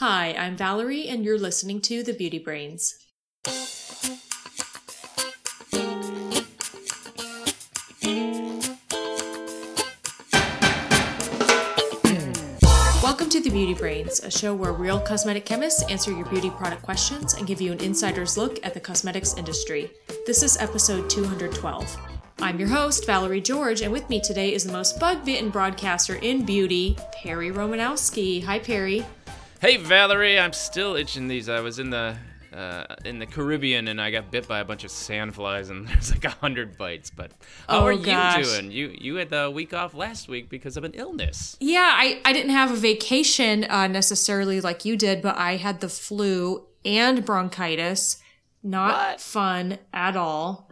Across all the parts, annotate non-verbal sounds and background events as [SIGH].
Hi, I'm Valerie, and you're listening to The Beauty Brains. Welcome to The Beauty Brains, a show where real cosmetic chemists answer your beauty product questions and give you an insider's look at the cosmetics industry. This is episode 212. I'm your host, Valerie George, and with me today is the most bug bitten broadcaster in beauty, Perry Romanowski. Hi, Perry. Hey Valerie, I'm still itching these. I was in the uh, in the Caribbean and I got bit by a bunch of sandflies and [LAUGHS] there's like a hundred bites. But how Oh, are gosh. you doing? You you had the week off last week because of an illness. Yeah, I, I didn't have a vacation uh, necessarily like you did, but I had the flu and bronchitis. Not What? fun at all.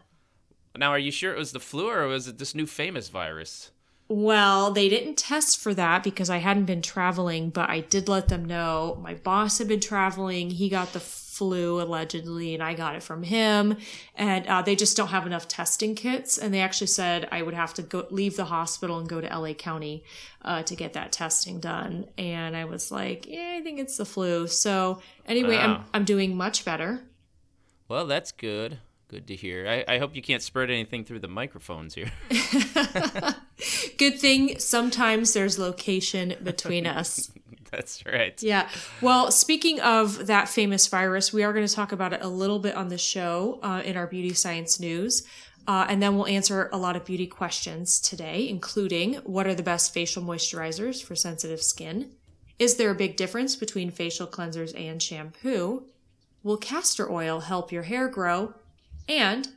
Now, are you sure it was the flu or was it this new famous virus? Well, they didn't test for that because I hadn't been traveling, but I did let them know my boss had been traveling. He got the flu allegedly, and I got it from him. And uh, they just don't have enough testing kits. And they actually said I would have to go leave the hospital and go to LA County uh, to get that testing done. And I was like, yeah, I think it's the flu. So anyway, I'm I'm doing much better. Well, that's good. Good to hear. I, I hope you can't spread anything through the microphones here. [LAUGHS] [LAUGHS] Good thing sometimes there's location between [LAUGHS] us. that's right. Yeah. Well, speaking of that famous virus, we are going to talk about it a little bit on the show uh, in our beauty science news. Uh, and then we'll answer a lot of beauty questions today, including what are the best facial moisturizers for sensitive skin? Is there a big difference between facial cleansers and shampoo? Will castor oil help your hair grow? And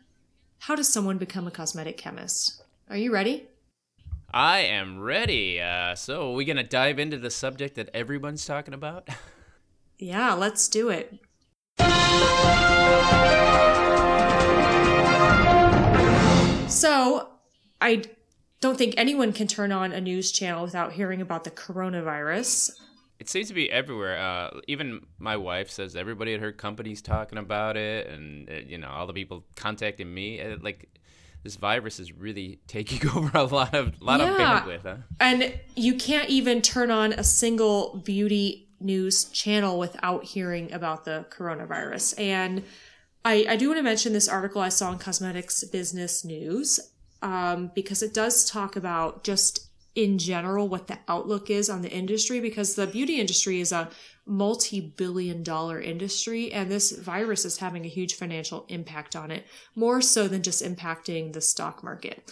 how does someone become a cosmetic chemist? Are you ready? I am ready. Uh, so, are we going to dive into the subject that everyone's talking about? [LAUGHS] Yeah, let's do it. So, I don't think anyone can turn on a news channel without hearing about the coronavirus. It seems to be everywhere. Uh, even my wife says everybody at her company's talking about it, and uh, you know all the people contacting me. Uh, like this virus is really [LAUGHS] taking [LAUGHS] over a lot of lot of bandwidth. Huh? And you can't even turn on a single beauty news channel without hearing about the coronavirus. And I, I do want to mention this article I saw in Cosmetics Business News um, because it does talk about just in general what the outlook is on the industry because the beauty industry is a multi-billion dollar industry and this virus is having a huge financial impact on it more so than just impacting the stock market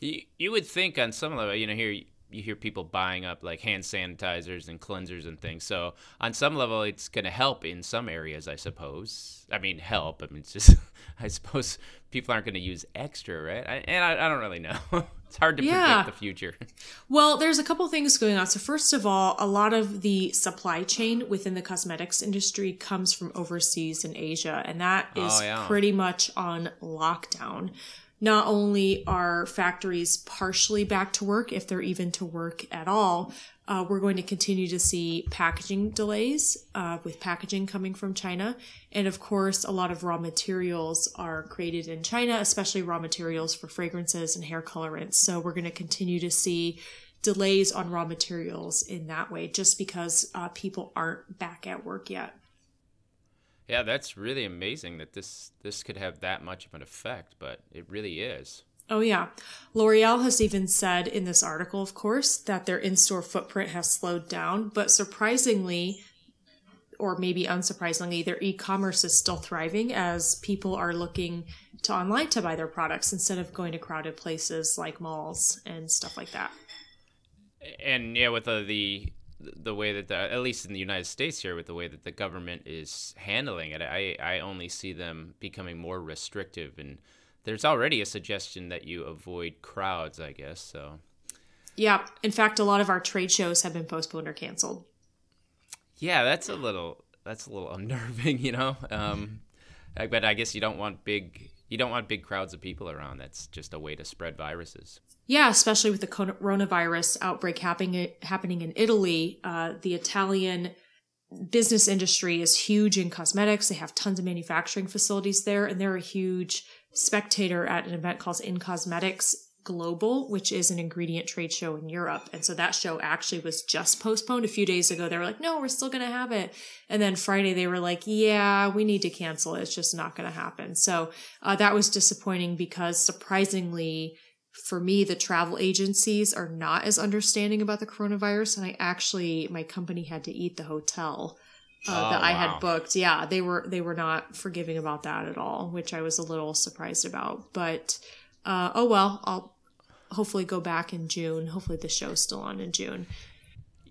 You, would think on some level, you know, here you hear people buying up like hand sanitizers and cleansers and things. So on some level, it's going to help in some areas, I suppose. I mean, help. I mean, it's just, [LAUGHS] I suppose people aren't going to use extra, right? I, and I, I don't really know. [LAUGHS] it's hard to Yeah. predict the future. [LAUGHS] Well, there's a couple things going on. So, first of all, a lot of the supply chain within the cosmetics industry comes from overseas in Asia, and that oh, is Oh, yeah. pretty much on lockdown. Not only are factories partially back to work, if they're even to work at all, uh, we're going to continue to see packaging delays uh, with packaging coming from China. And of course, a lot of raw materials are created in China, especially raw materials for fragrances and hair colorants. So we're going to continue to see delays on raw materials in that way just because uh, people aren't back at work yet. Yeah, that's really amazing that this this could have that much of an effect, but it really is. Oh, yeah. L'Oreal has even said in this article, of course, that their in store footprint has slowed down, but surprisingly, or maybe unsurprisingly, their e commerce is still thriving as people are looking to online to buy their products instead of going to crowded places like malls and stuff like that. and yeah, with the, the the way that the, at least in the United States here, with the way that the government is handling it, I I only see them becoming more restrictive, and there's already a suggestion that you avoid crowds, I guess. So Yeah. In fact, a lot of our trade shows have been postponed or canceled. yeah, that's a little that's a little [LAUGHS] unnerving, you know. Um, but I guess you don't want big you don't want big crowds of people around. That's just a way to spread viruses. Yeah, especially with the coronavirus outbreak happening happening in Italy, uh, the Italian business industry is huge in cosmetics. They have tons of manufacturing facilities there, and they're a huge spectator at an event called In Cosmetics Global, which is an ingredient trade show in Europe. And so that show actually was just postponed a few days ago. They were like, no, we're still going to have it. And then Friday they were like, yeah, we need to cancel it. It's just not going to happen. So uh, that was disappointing because surprisingly, for me, the travel agencies are not as understanding about the coronavirus. And I actually, my company had to eat the hotel. Uh, Oh, that I wow. had booked. Yeah, they were they were not forgiving about that at all, which I was a little surprised about. But uh, oh well, I'll hopefully go back in June. Hopefully the show's still on in June.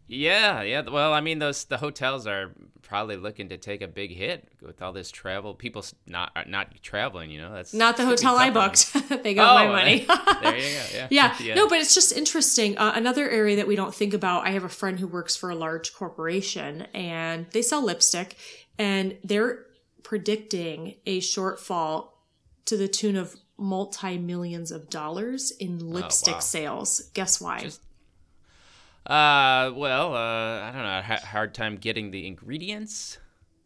Yeah, yeah. Well, I mean, those the hotels are probably looking to take a big hit with all this travel. People not not traveling. You know, that's Not the hotel I tough on them. booked. [LAUGHS] they got my Oh, money. [LAUGHS] there you go. [LAUGHS] Yeah. yeah. No, but it's just interesting. Uh, another area that we don't think about. I have a friend who works for a large corporation, and they sell lipstick, and they're predicting a shortfall to the tune of multi millions of dollars in lipstick wow. sales. Guess why? Just- Uh, well, uh, I don't know. Ha- hard time getting the ingredients.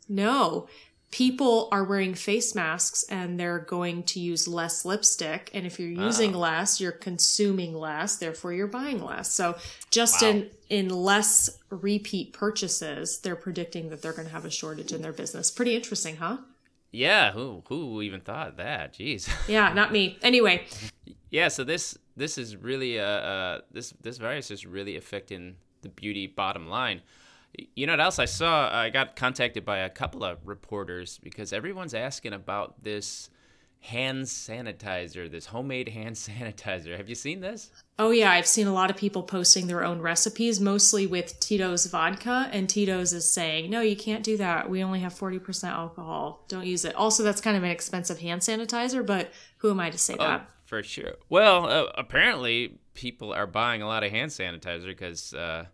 No. People are wearing face masks and they're going to use less lipstick. And if you're using less, you're consuming less, therefore you're buying less. So just Wow. in in less repeat purchases, they're predicting that they're going to have a shortage in their business. Pretty interesting, huh? Yeah. Who who even thought that? Jeez. [LAUGHS] Yeah, not me. Anyway, yeah. So this this is really uh, uh this this virus is really affecting the beauty bottom line. You know what else I saw? I got contacted by a couple of reporters because everyone's asking about this hand sanitizer, this homemade hand [LAUGHS] sanitizer. Have you seen this? oh yeah, I've seen a lot of people posting their own recipes, mostly with Tito's vodka, and Tito's is saying, "No, you can't do that. We only have 40% alcohol. Don't use it." Also, that's kind of an expensive hand sanitizer, but who am I to say that? Oh, for sure. Well, uh, apparently people are buying a lot of hand sanitizer because, uh,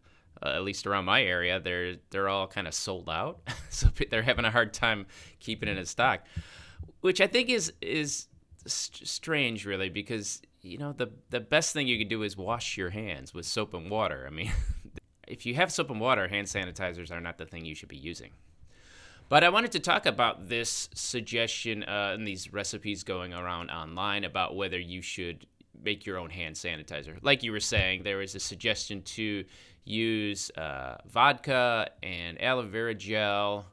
uh, at least around my area, they're they're all kind of sold out. [LAUGHS] so they're having a hard time keeping it in stock, which I think is is st- strange, really, because you know the the best thing you can do is wash your hands with soap and water. I mean, [LAUGHS] if you have soap and water, hand sanitizers are not the thing you should be using. But I wanted to talk about this suggestion uh, and these recipes going around online about whether you should make your own hand sanitizer. Like you were saying, there was a suggestion to use uh, vodka and aloe vera gel.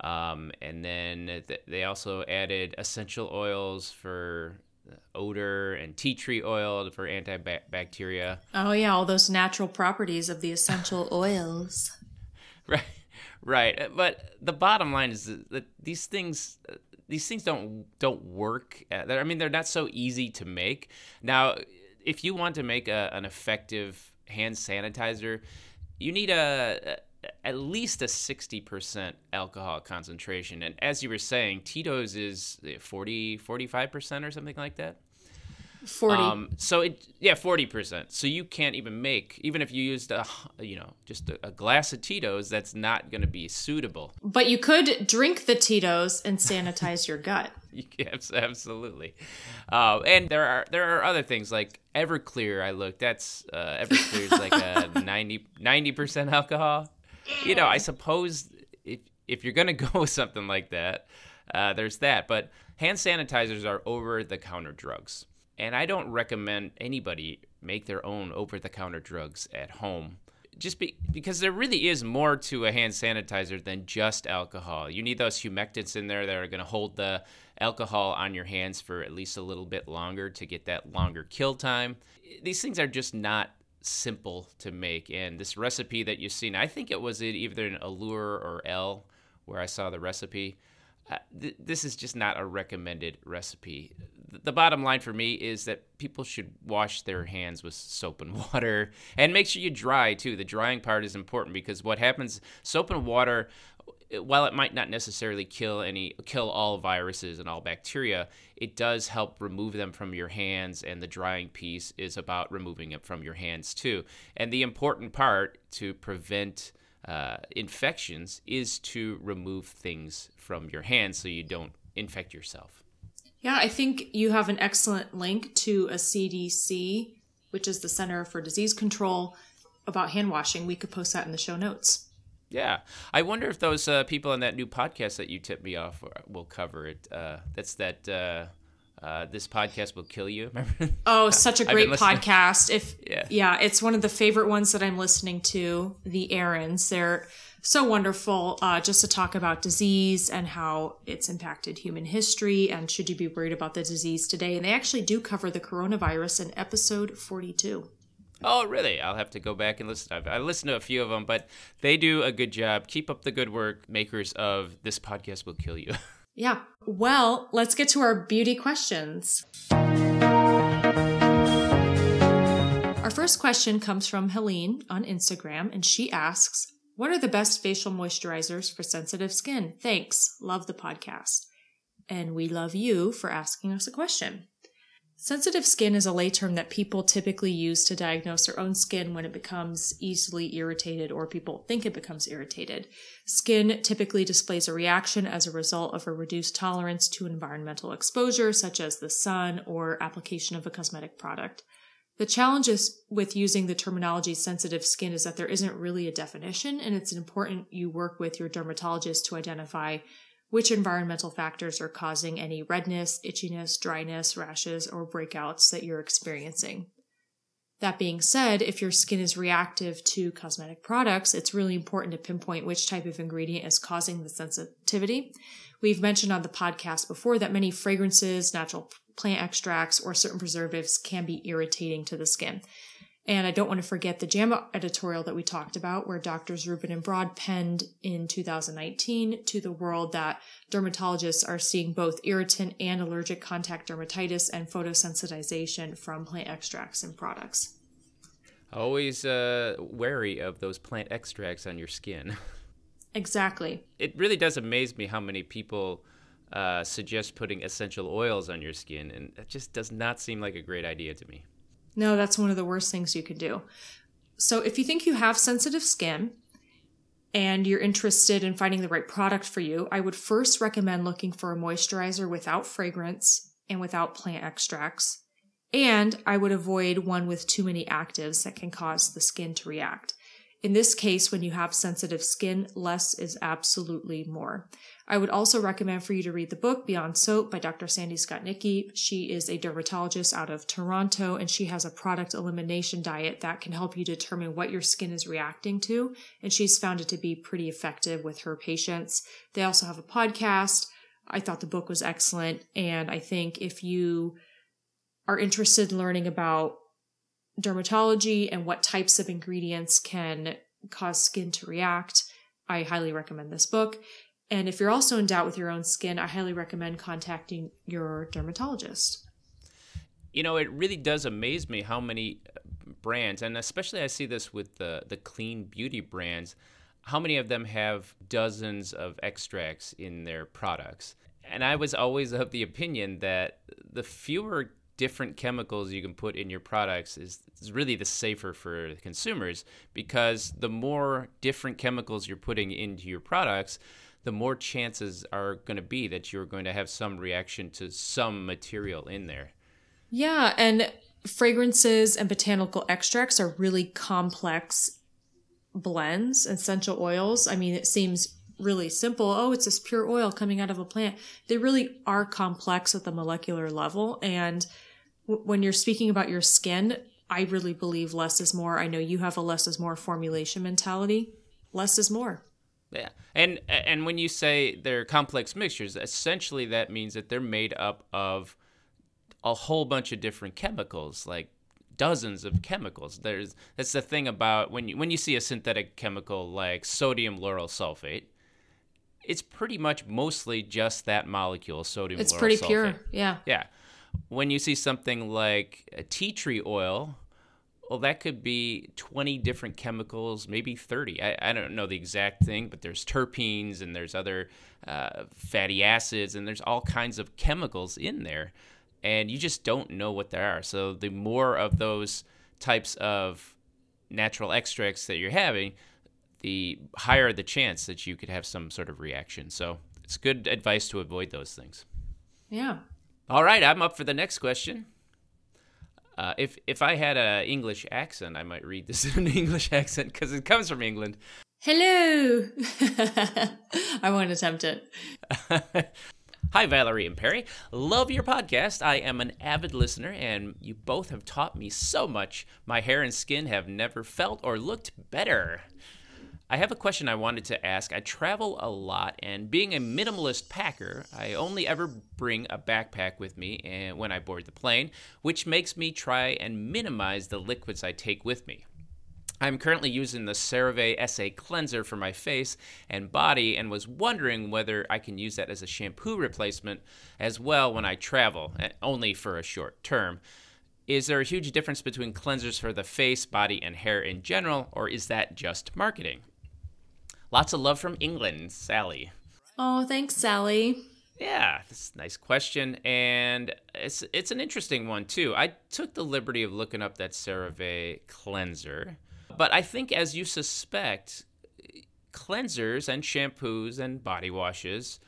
Um, and then th- they also added essential oils for odor and tea tree oil for antibacteria. Oh yeah, all those natural properties of the essential [LAUGHS] oils. Right, right. Uh, But the bottom line is that- these things, uh, these things don't don't work. uh, I mean, they're not so easy to make. Now, if you want to make a, an effective hand sanitizer, you need a at least a sixty percent alcohol concentration. And as you were saying, Tito's is 40, 45 percent or something like that. 40. Um, so it yeah, forty percent. So you can't even make even if you used a you know just a, a glass of Tito's, that's not going to be suitable. but you could drink the Tito's and sanitize your gut. [LAUGHS] Abs- absolutely. Uh, and there are there are other things like Everclear. I looked. That's uh, Everclear is like a [LAUGHS] 90 percent alcohol. You know, I suppose if if you're gonna [LAUGHS] go with something like that, uh, there's that. But hand sanitizers are over the counter drugs, and I don't recommend anybody make their own over the counter drugs at home. Just be, because there really is more to a hand sanitizer than just alcohol. You need those humectants in there that are going to hold the alcohol on your hands for at least a little bit longer to get that longer kill time. These things are just not simple to make. And this recipe that you've seen, I think it was in either an Allure or Elle where I saw the recipe. Th- this is just not a recommended recipe. Th- The bottom line for me is that people should wash their hands with soap and [LAUGHS] water and make sure you dry too. The drying part is important because what happens, soap and water, while it might not necessarily kill any kill all viruses and all bacteria, it does help remove them from your hands and the drying piece is about removing it from your hands too. And the important part to prevent uh, infections is to remove things from your hands so you don't infect yourself. Yeah, I think you have an excellent link to a CDC, which is the Center for Disease Control, about hand washing. We could post that in the show notes. Yeah, I wonder if those uh, people on that new podcast that you tipped me off will cover it. Uh, that's that uh, this podcast will kill you. [LAUGHS] Remember? Oh, such a great podcast. If Yeah. yeah, it's one of the favorite ones that I'm listening to. The Erins, they're so wonderful. Uh, just to talk about disease and how it's impacted human history, and should you be worried about the disease today? And they actually do cover the coronavirus in episode 42. Oh, really? I'll have to go back and listen. I've, I listened to a few of them, but they do a good job. Keep up the good work, makers of this podcast will kill you. [LAUGHS] Yeah. Well, let's get to our beauty questions. Our first question comes from Helene on Instagram, and she asks, What are the best facial moisturizers for sensitive skin? Thanks. Love the podcast. And we love you for asking us a question. Sensitive skin is a lay term that people typically use to diagnose their own skin when it becomes easily irritated or people think it becomes irritated. Skin typically displays a reaction as a result of a reduced tolerance to environmental exposure, such as the sun or application of a cosmetic product. The challenge is with using the terminology sensitive skin is that there isn't really a definition, and it's important you work with your dermatologist to identify which environmental factors are causing any redness, itchiness, dryness, rashes, or breakouts that you're experiencing. That being said, if your skin is reactive to cosmetic products, it's really important to pinpoint which type of ingredient is causing the sensitivity. We've mentioned on the podcast before that many fragrances, natural plant extracts, or certain preservatives can be irritating to the skin. And I don't want to forget the JAMA editorial that we talked about, where doctors Rubin and Broad penned in 2019 to the world that dermatologists are seeing both irritant and allergic contact dermatitis and photosensitization from plant extracts and products. Always uh, wary of those plant extracts on your skin. Exactly. It really does amaze me how many people uh, suggest putting essential oils on your skin, and that just does not seem like a great idea to me. No, that's one of the worst things you can do. So, if you think you have sensitive skin and you're interested in finding the right product for you, I would first recommend looking for a moisturizer without fragrance and without plant extracts. And I would avoid one with too many actives that can cause the skin to react. In this case, when you have sensitive skin, less is absolutely more. I would also recommend for you to read the book Beyond Soap by Dr. Sandy Skotnicki. She is a dermatologist out of Toronto and she has a product elimination diet that can help you determine what your skin is reacting to. And she's found it to be pretty effective with her patients. They also have a podcast. I thought the book was excellent. And I think if you are interested in learning about dermatology and what types of ingredients can cause skin to react, I highly recommend this book. And if you're also in doubt with your own skin, I highly recommend contacting your dermatologist. You know, it really does amaze me how many brands, and especially I see this with the the clean beauty brands, how many of them have dozens of extracts in their products. And I was always of the opinion that the fewer different chemicals you can put in your products is, is really the safer for consumers because the more different chemicals you're putting into your products, the more chances are going to be that you're going to have some reaction to some material in there. Yeah, and fragrances and botanical extracts are really complex blends, essential oils. I mean, it seems really simple. Oh, it's this pure oil coming out of a plant. They really are complex at the molecular level. And w- when you're speaking about your skin, I really believe less is more. I know you have a less is more formulation mentality. Less is more. Yeah, and and when you say they're complex mixtures, essentially that means that they're made up of a whole bunch of different chemicals, like dozens of chemicals. There's that's the thing about when you when you see a synthetic chemical like sodium lauryl sulfate, it's pretty much mostly just that molecule, sodium. It's pretty sulfate. pure. Yeah. Yeah. When you see something like a tea tree oil, well, that could be 20 different chemicals, maybe 30. I, I don't know the exact thing, but there's terpenes and there's other uh, fatty acids and there's all kinds of chemicals in there. And you just don't know what they are. So the more of those types of natural extracts that you're having, the higher the chance that you could have some sort of reaction. So it's good advice to avoid those things. Yeah. All right, I'm up for the next question. Uh, if if I had an English accent, I might read this [LAUGHS] in an English accent because it comes from England. Hello. [LAUGHS] I won't attempt it. [LAUGHS] Hi, Valerie and Perry. Love your podcast. I am an avid listener, and you both have taught me so much. My hair and skin have never felt or looked better. I have a question I wanted to ask. I travel a lot, and being a minimalist packer, I only ever bring a backpack with me when I board the plane, which makes me try and minimize the liquids I take with me. I'm currently using the CeraVe SA cleanser for my face and body and was wondering whether I can use that as a shampoo replacement as well when I travel, eh, only for a short term. Is there a huge difference between cleansers for the face, body, and hair in general, or is that just marketing? Lots of love from England, Sally. Oh, thanks, Sally. Yeah, this is a nice question, and it's it's an interesting one too. I took the liberty of looking up that CeraVe cleanser but I think, as you suspect, cleansers and shampoos and body washes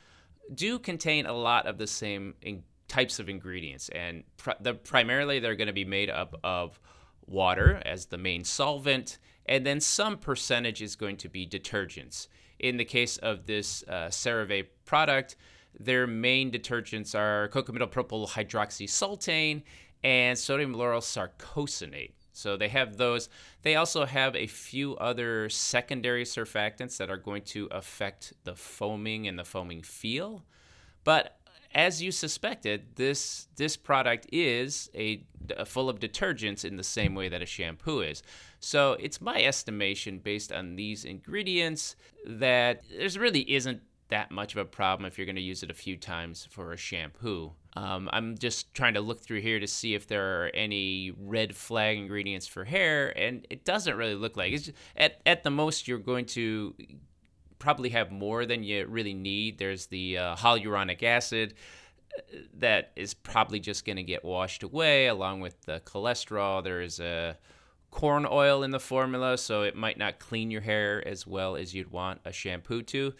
do contain a lot of the same in- types of ingredients, and pr- the, primarily they're going to be made up of water as the main solvent, and then some percentage is going to be detergents. In the case of this uh, CeraVe product, their main detergents are cocamidol propyl hydroxysultane and sodium lauryl sarcosinate. So they have those. They also have a few other secondary surfactants that are going to affect the foaming and the foaming feel. But as you suspected, this this product is a, a, full of detergents in the same way that a shampoo is. So it's my estimation, based on these ingredients, that there's really isn't that much of a problem if you're going to use it a few times for a shampoo. Um, I'm just trying to look through here to see if there are any red flag ingredients for hair, and it doesn't really look like it's just, at at the most you're going to probably have more than you really need. There's the uh, hyaluronic acid uh, that is probably just going to get washed away along with the cholesterol. There is a corn oil in the formula, so it might not clean your hair as well as you'd want a shampoo to.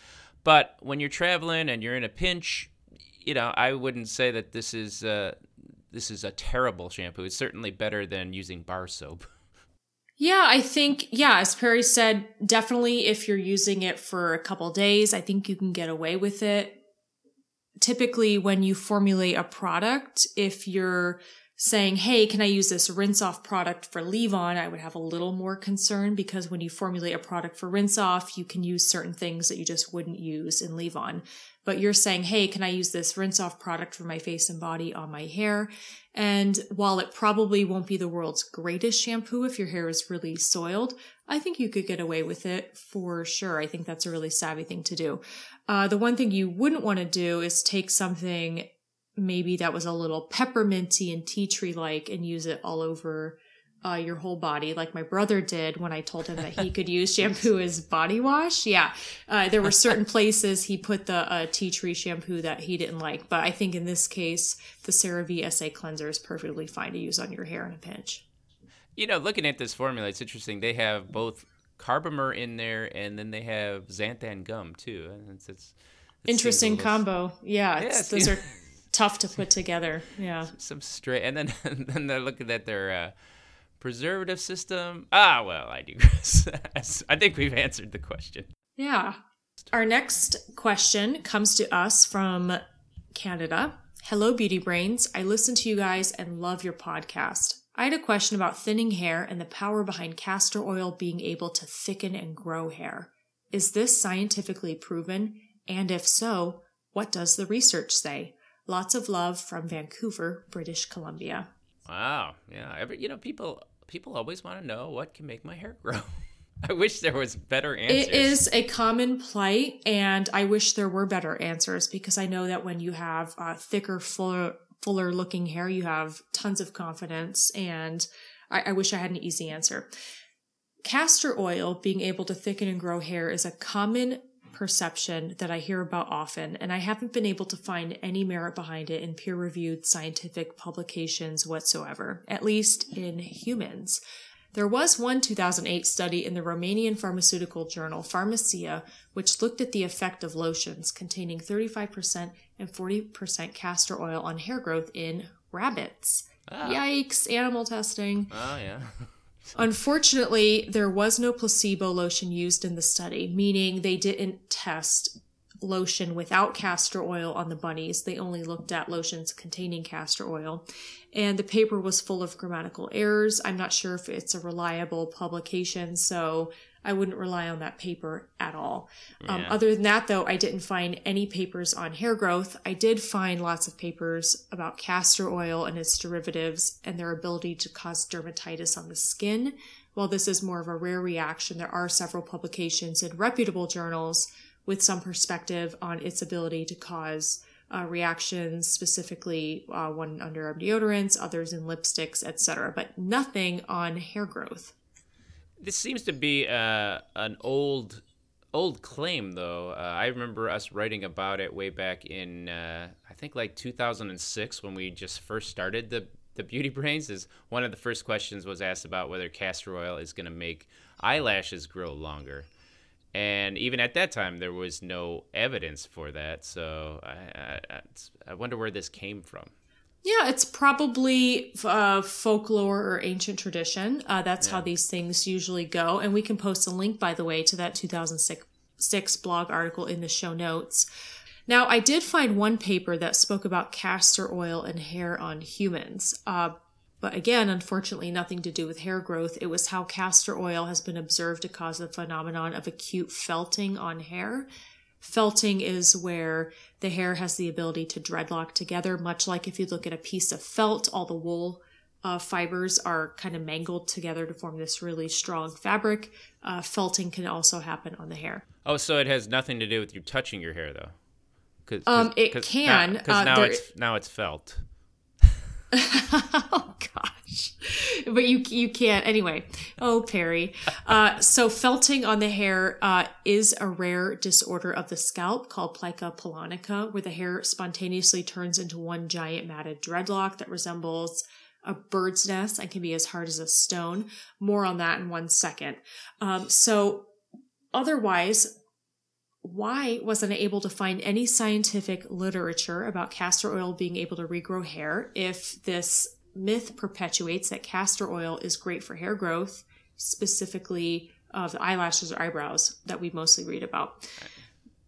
But when you're traveling and you're in a pinch, you know, I wouldn't say that this is uh, this is a terrible shampoo. It's certainly better than using bar soap. [LAUGHS] Yeah, I think yeah, as Perry said, definitely if you're using it for a couple days, I think you can get away with it. Typically when you formulate a product, if you're saying, Hey, can I use this rinse off product for leave on? I would have a little more concern because when you formulate a product for rinse off, you can use certain things that you just wouldn't use in leave on. But you're saying, Hey, can I use this rinse off product for my face and body on my hair? And while it probably won't be the world's greatest shampoo if your hair is really soiled, I think you could get away with it for sure. I think that's a really savvy thing to do. Uh, the one thing you wouldn't want to do is take something maybe that was a little pepperminty and tea tree like and use it all over uh, your whole body, like my brother did when I told him that he [LAUGHS] could use shampoo as body wash. Yeah, uh, there were certain [LAUGHS] places he put the uh, tea tree shampoo that he didn't like, but I think in this case, the CeraVe SA cleanser is perfectly fine to use on your hair in a pinch. You know, looking at this formula, it's interesting. They have both carbomer in there, and then they have xanthan gum too. It's, it's interesting combo. Yeah, yeah those are tough to put together. [LAUGHS] Yeah. Some straight, and then and then they're looking at their uh, preservative system. Ah, well, I digress. [LAUGHS] I think we've answered the question. Yeah. Our next question comes to us from Canada. Hello, Beauty Brains. I listen to you guys and love your podcast. I had a question about thinning hair and the power behind castor oil being able to thicken and grow hair. Is this scientifically proven? And if so, what does the research say? Lots of love from Vancouver, British Columbia. Wow. Yeah. Every, you know, people people always want to know what can make my hair grow. [LAUGHS] I wish there was better answers. It is a common plight, and I wish there were better answers because I know that when you have uh, thicker, fuller, fuller looking hair, you have tons of confidence, and I, I wish I had an easy answer. Castor oil being able to thicken and grow hair is a common perception that I hear about often, and I haven't been able to find any merit behind it in peer reviewed scientific publications whatsoever, at least in humans. There was one 2008 study in the Romanian pharmaceutical journal Farmacia, which looked at the effect of lotions containing 35% and 40% castor oil on hair growth in rabbits. Ah. Yikes, animal testing. Oh, yeah. [LAUGHS] Unfortunately, there was no placebo lotion used in the study, meaning they didn't test lotion without castor oil on the bunnies. They only looked at lotions containing castor oil. And the paper was full of grammatical errors. I'm not sure if it's a reliable publication, so I wouldn't rely on that paper at all. Um, other than that, though, I didn't find any papers on hair growth. I did find lots of papers about castor oil and its derivatives and their ability to cause dermatitis on the skin. While this is more of a rare reaction, there are several publications in reputable journals with some perspective on its ability to cause uh, reactions, specifically uh, one under deodorants, others in lipsticks, etc., but nothing on hair growth. This seems to be uh, an old old claim, though. Uh, I remember us writing about it way back in uh, I think like 2006 when we just first started the the beauty brains. Is one of the first questions was asked about whether castor oil is going to make eyelashes grow longer. And even at that time, there was no evidence for that. So I, I, I- I wonder where this came from. Yeah, it's probably uh, folklore or ancient tradition. Uh, that's how these things usually go. And we can post a link, by the way, to that 2006 six blog article in the show notes. Now, I did find one paper that spoke about castor oil and hair on humans. Uh, but again, unfortunately, nothing to do with hair growth. It was how castor oil has been observed to cause the phenomenon of acute felting on hair. Felting is where the hair has the ability to dreadlock together, much like if you look at a piece of felt, all the wool uh, fibers are kind of mangled together to form this really strong fabric. Uh, felting can also happen on the hair. Oh, so it has nothing to do with you touching your hair, though. Cause, Um, it can, Because uh, now it's now it's felt. [LAUGHS] oh gosh. But you you can't. Anyway. Oh perry. Uh, so felting on the hair uh, is a rare disorder of the scalp called plica polonica where the hair spontaneously turns into one giant matted dreadlock that resembles a bird's nest and can be as hard as a stone. More on that in one second. Um, so otherwise why wasn't I able to find any scientific literature about castor oil being able to regrow hair if this myth perpetuates that castor oil is great for hair growth, specifically of the eyelashes or eyebrows that we mostly read about?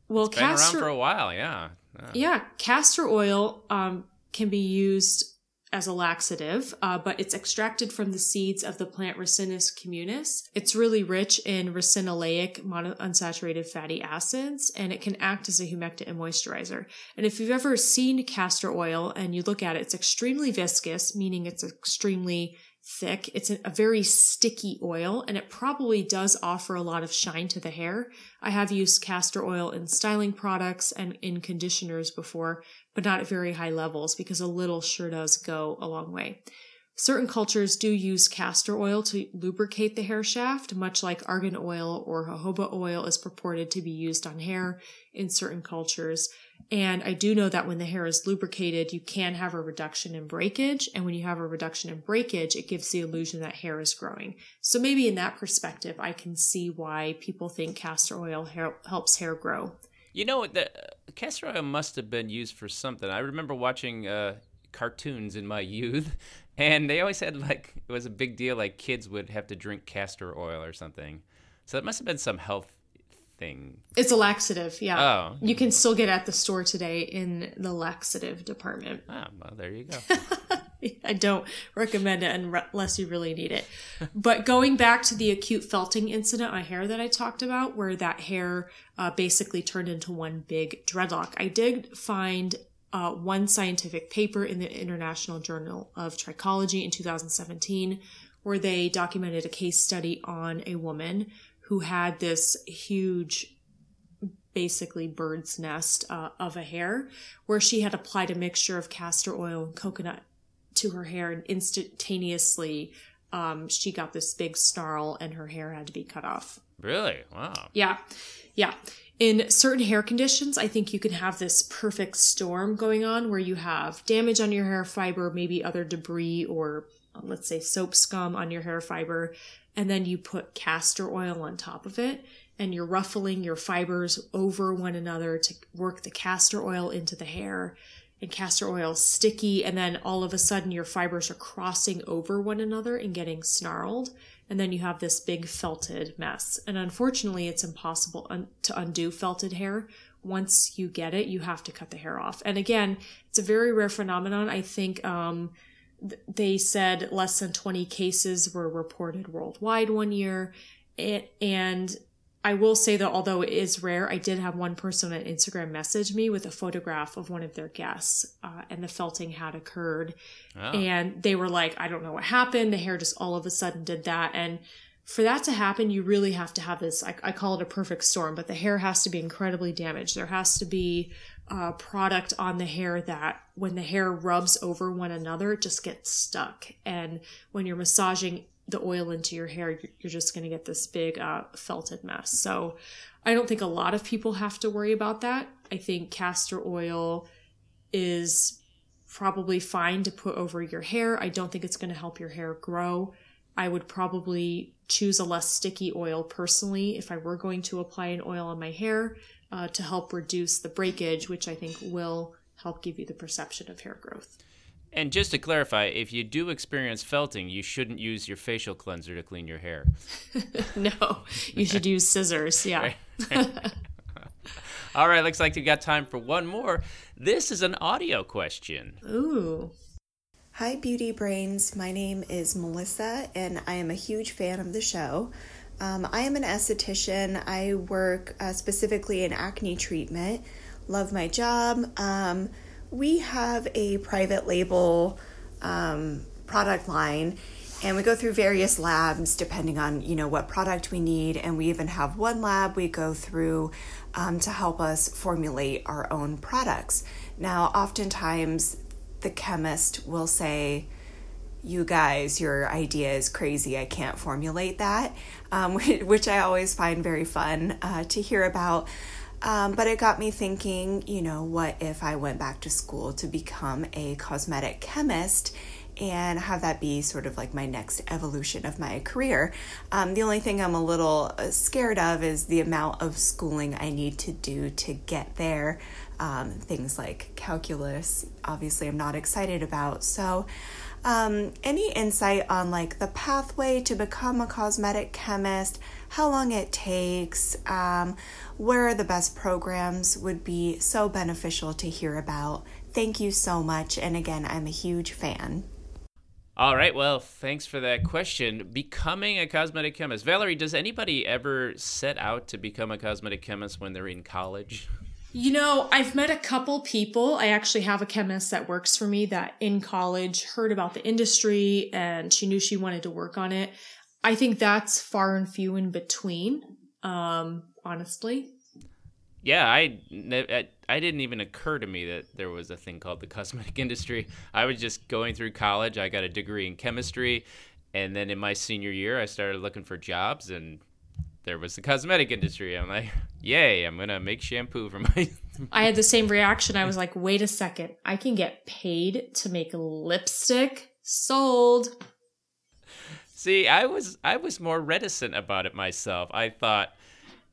Well, Been around castor for a while, yeah. Yeah. yeah, castor oil um, can be used as a laxative, uh, but it's extracted from the seeds of the plant Ricinus communis. It's really rich in ricinoleic monounsaturated fatty acids, and it can act as a humectant and moisturizer. And if you've ever seen castor oil and you look at it, it's extremely viscous, meaning it's extremely thick. It's a, very sticky oil and it probably does offer a lot of shine to the hair. I have used castor oil in styling products and in conditioners before, but not at very high levels because a little sure does go a long way. Certain cultures do use castor oil to lubricate the hair shaft, much like argan oil or jojoba oil is purported to be used on hair in certain cultures. And I do know that when the hair is lubricated, you can have a reduction in breakage. And when you have a reduction in breakage, it gives the illusion that hair is growing. So maybe in that perspective, I can see why people think castor oil helps hair grow. You know, the uh, castor oil must have been used for something. I remember watching uh, cartoons in my [LAUGHS] youth, and they always had like it was a big deal. Like kids would have to drink castor oil or something. So it must have been some health thing. It's a laxative, yeah. Oh. You can still get at the store today in the laxative department. Ah, well, there you go. [LAUGHS] I don't recommend it unless you really need it. But going back to the acute felting incident on hair that I talked about, where that hair uh, basically turned into one big dreadlock, I did find uh, one scientific paper in the International Journal of Trichology in 2017 where they documented a case study on a woman who had this huge basically bird's nest uh, of a hair where she had applied a mixture of castor oil and coconut to her hair and instantaneously um, she got this big snarl and her hair had to be cut off really? Wow. yeah yeah in certain hair conditions i think you can have this perfect storm going on where you have damage on your hair fiber maybe other debris or uh, let's say soap scum on your hair fiber and then you put castor oil on top of it and you're ruffling your fibers over one another to work the castor oil into the hair and castor oil sticky and then all of a sudden your fibers are crossing over one another and getting snarled and then you have this big felted mess and unfortunately it's impossible un- to undo felted hair once you get it, you have to cut the hair off. And again, it's a very rare phenomenon. I think um, th- they said less than 20 cases were reported worldwide one year. It, and I will say that although it is rare, I did have one person on Instagram message me with a photograph of one of their guests, uh, and the felting had occurred. Oh. And they were like, I don't know what happened. The hair just all of a sudden did that. And for that to happen, you really have to have this, I, I call it a perfect storm, but the hair has to be incredibly damaged. There has to be a product on the hair that when the hair rubs over one another, it just gets stuck. And when you're massaging the oil into your hair, you're just going to get this big uh, felted mess. So I don't think a lot of people have to worry about that. I think castor oil is probably fine to put over your hair. I don't think it's going to help your hair grow. I would probably choose a less sticky oil personally if I were going to apply an oil on my hair uh, to help reduce the breakage, which I think will help give you the perception of hair growth. And just to clarify, if you do experience felting, you shouldn't use your facial cleanser to clean your hair. [LAUGHS] no, you should use scissors. Yeah. [LAUGHS] All right, looks like we've got time for one more. This is an audio question. Ooh. Hi, Beauty Brains. My name is Melissa, and I am a huge fan of the show. Um, I am an esthetician. I work uh, specifically in acne treatment. Love my job. Um, we have a private label um, product line and we go through various labs depending on you know what product we need and we even have one lab we go through um, to help us formulate our own products. Now oftentimes the chemist will say you guys your idea is crazy. I can't formulate that um, [LAUGHS] which i always find very fun uh, to hear about um, but it got me thinking, you know, what if I went back to school to become a cosmetic chemist and have that be sort of like my next evolution of my career? Um, the only thing I'm a little uh, scared of is the amount of schooling I need to do to get there. Um, things like calculus, obviously, I'm not excited about. So, um, any insight on like the pathway to become a cosmetic chemist, how long it takes, um, where are the best programs would be so beneficial to hear about. Thank you so much. And again, I'm a huge fan. All right. Well, thanks for that question. Becoming a cosmetic chemist. Valerie, does anybody ever set out to become a cosmetic chemist when they're in college? You know, I've met a couple people. I actually have a chemist that works for me that in college heard about the industry and she knew she wanted to work on it. I think that's far and few in between, um, honestly. Yeah, I, I, I didn't even occur to me that there was a thing called the cosmetic [LAUGHS] industry. I was just going through college. I got a degree in chemistry, and then in my senior year, I started looking for jobs, and there was the cosmetic industry. I'm like, [LAUGHS] yay, I'm gonna make shampoo for [LAUGHS] my. I had the same reaction. I was like, wait a second, I can get paid to make lipstick. Sold. See, I was I was more reticent about it myself. I thought,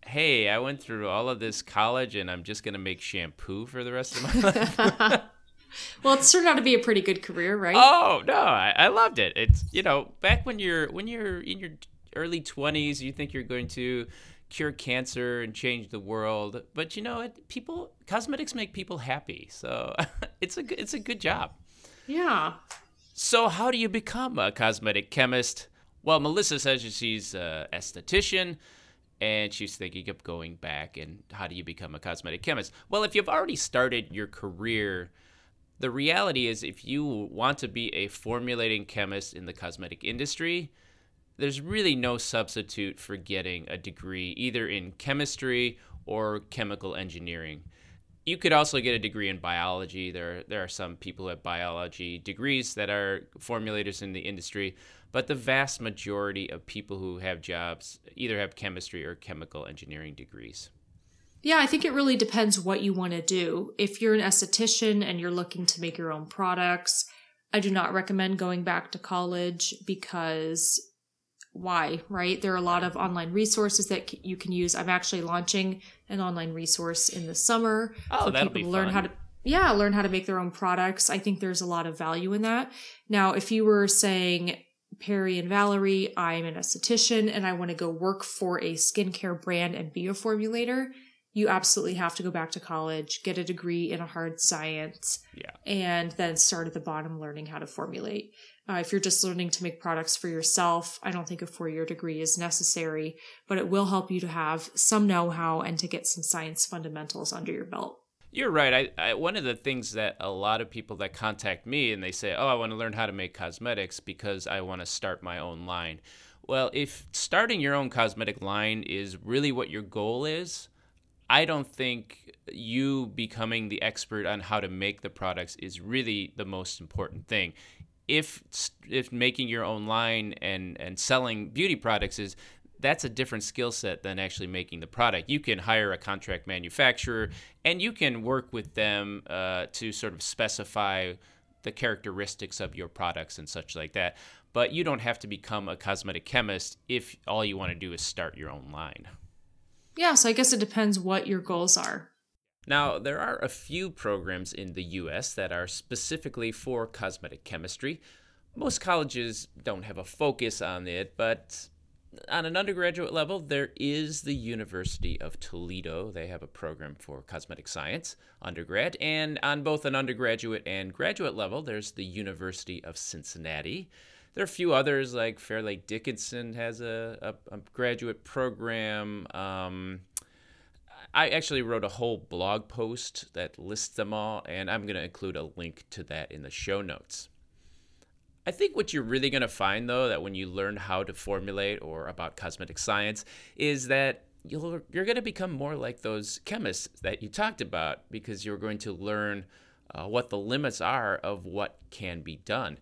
hey, I went through all of this college and I'm just gonna make shampoo for the rest of my [LAUGHS] life. [LAUGHS] well, it's turned out to be a pretty good career, right? Oh no, I, I loved it. It's you know back when you're when you're in your early 20s you think you're going to cure cancer and change the world but you know it people cosmetics make people happy so [LAUGHS] it's a it's a good job yeah so how do you become a cosmetic chemist well melissa says she's a esthetician and she's thinking of going back and how do you become a cosmetic chemist well if you've already started your career the reality is if you want to be a formulating chemist in the cosmetic industry there's really no substitute for getting a degree either in chemistry or chemical engineering. You could also get a degree in biology. There, there are some people who have biology degrees that are formulators in the industry, but the vast majority of people who have jobs either have chemistry or chemical engineering degrees. Yeah, I think it really depends what you want to do. If you're an esthetician and you're looking to make your own products, I do not recommend going back to college because why, right? There are a lot of online resources that you can use. I'm actually launching an online resource in the summer oh, for people to learn fun. how to yeah, learn how to make their own products. I think there's a lot of value in that. Now, if you were saying Perry and Valerie, I'm an esthetician and I want to go work for a skincare brand and be a formulator, you absolutely have to go back to college, get a degree in a hard science, Yeah. and then start at the bottom learning how to formulate. Uh, if you're just learning to make products for yourself, I don't think a four year degree is necessary, but it will help you to have some know how and to get some science fundamentals under your belt. You're right. I, I one of the things that a lot of people that contact me and they say, "Oh, I want to learn how to make cosmetics because I want to start my own line." Well, if starting your own cosmetic line is really what your goal is, I don't think you becoming the expert on how to make the products is really the most important thing. If if making your own line and and selling beauty products is that's a different skill set than actually making the product. You can hire a contract manufacturer and you can work with them uh, to sort of specify the characteristics of your products and such like that. But you don't have to become a cosmetic chemist if all you want to do is start your own line. Yeah, so I guess it depends what your goals are. Now, there are a few programs in the US that are specifically for cosmetic chemistry. Most colleges don't have a focus on it, but on an undergraduate level, there is the University of Toledo. They have a program for cosmetic science undergrad. And on both an undergraduate and graduate level, there's the University of Cincinnati. There are a few others, like Fairleigh Dickinson has a, a, a graduate program. Um, I actually wrote a whole blog post that lists them all, and I'm going to include a link to that in the show notes. I think what you're really going to find, though, that when you learn how to formulate or about cosmetic science, is that you'll, you're going to become more like those chemists that you talked about because you're going to learn uh, what the limits are of what can be done.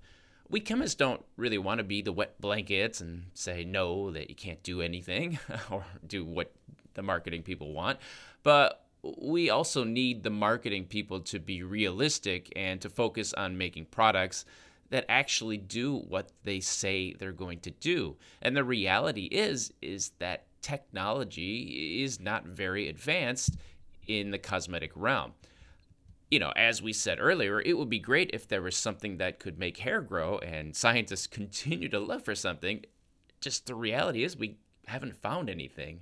We chemists don't really want to be the wet blankets and say no, that you can't do anything [LAUGHS] or do what the marketing people want. But we also need the marketing people to be realistic and to focus on making products that actually do what they say they're going to do. And the reality is is that technology is not very advanced in the cosmetic realm. You know, as we said earlier, it would be great if there was something that could make hair grow and scientists [LAUGHS] continue to look for something. Just the reality is we haven't found anything.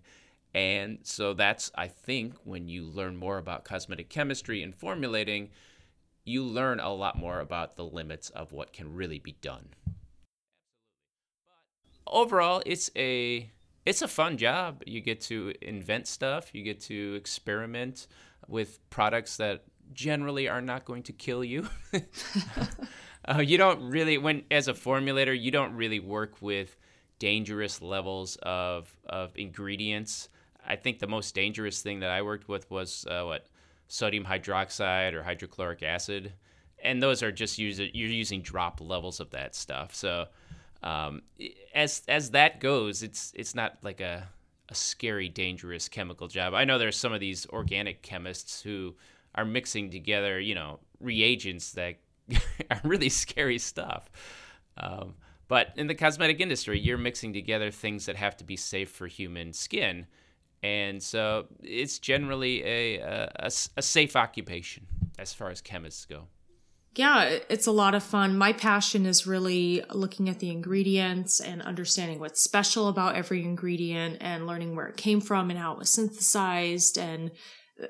And so that's, I think, when you learn more about cosmetic chemistry and formulating, you learn a lot more about the limits of what can really be done. Overall, it's a it's a fun job. You get to invent stuff, you get to experiment with products that generally are not going to kill you. [LAUGHS] uh, you don't really when as a formulator, you don't really work with dangerous levels of of ingredients. I think the most dangerous thing that I worked with was uh, what sodium hydroxide or hydrochloric acid, and those are just use you're using drop levels of that stuff. So um, as as that goes, it's it's not like a a scary, dangerous chemical job. I know there's some of these organic chemists who are mixing together, you know, reagents that [LAUGHS] are really scary stuff. Um, but in the cosmetic industry, you're mixing together things that have to be safe for human skin and so it's generally a, a, a, safe occupation as far as chemists go. Yeah, it's a lot of fun. My passion is really looking at the ingredients and understanding what's special about every ingredient and learning where it came from and how it was synthesized. And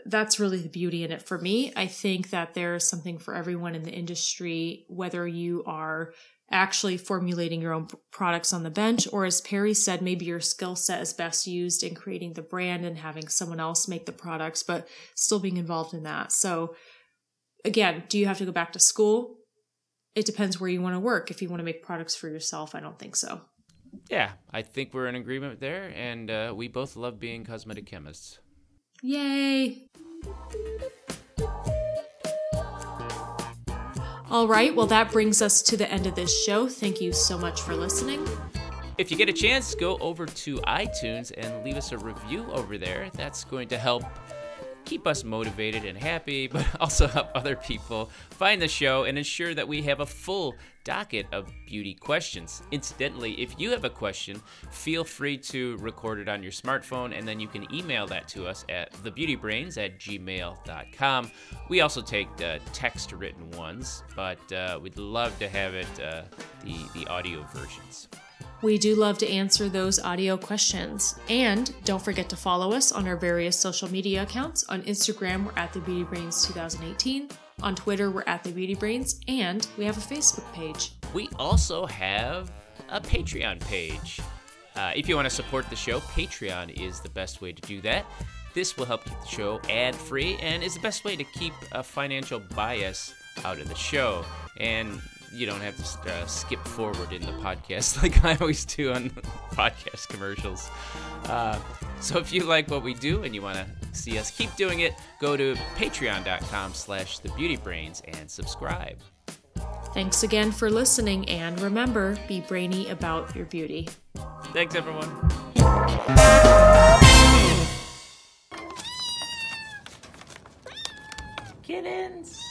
that's really the beauty in it for me. I think that there's something for everyone in the industry, whether you are actually formulating your own products on the bench, or as Perry said, maybe your skill set is best used in creating the brand and having someone else make the products, but still being involved in that. So, again, do you have to go back to school? It depends where you want to work. If you want to make products for yourself, I don't think so. Yeah, I think we're in agreement there, and uh, we both love being cosmetic chemists. Yay! All right, well, that brings us to the end of this show. Thank you so much for listening. If you get a chance, go over to iTunes and leave us a review over there. That's going to help keep us motivated and happy, [LAUGHS] but also help other people find the show and ensure that we have a full docket of beauty questions. Incidentally, if you have a question, feel free to record it on your smartphone and then you can email that to us at thebeautybrains at gmail.com. We also take the text written ones, but uh, we'd love to have it, uh, the, the audio versions. We do love to answer those audio questions. And don't forget to follow us on our various social media accounts. On Instagram, we're at the Beauty Brains 2018. On Twitter, we're at the Beauty Brains, and we have a Facebook page. We also have a Patreon page. Uh, if you want to support the show, Patreon is the best way to do that. This will help keep the show ad free and is the best way to keep a financial bias out of the show. And you don't have to uh, skip forward in the podcast [LAUGHS] like I always do on [LAUGHS] podcast commercials. Uh, so if you like what we do and you want to see us keep doing it, go to patreon.com slash thebeautybrains and subscribe. Thanks again for listening, and remember, be brainy about your beauty. Thanks, everyone. kittens.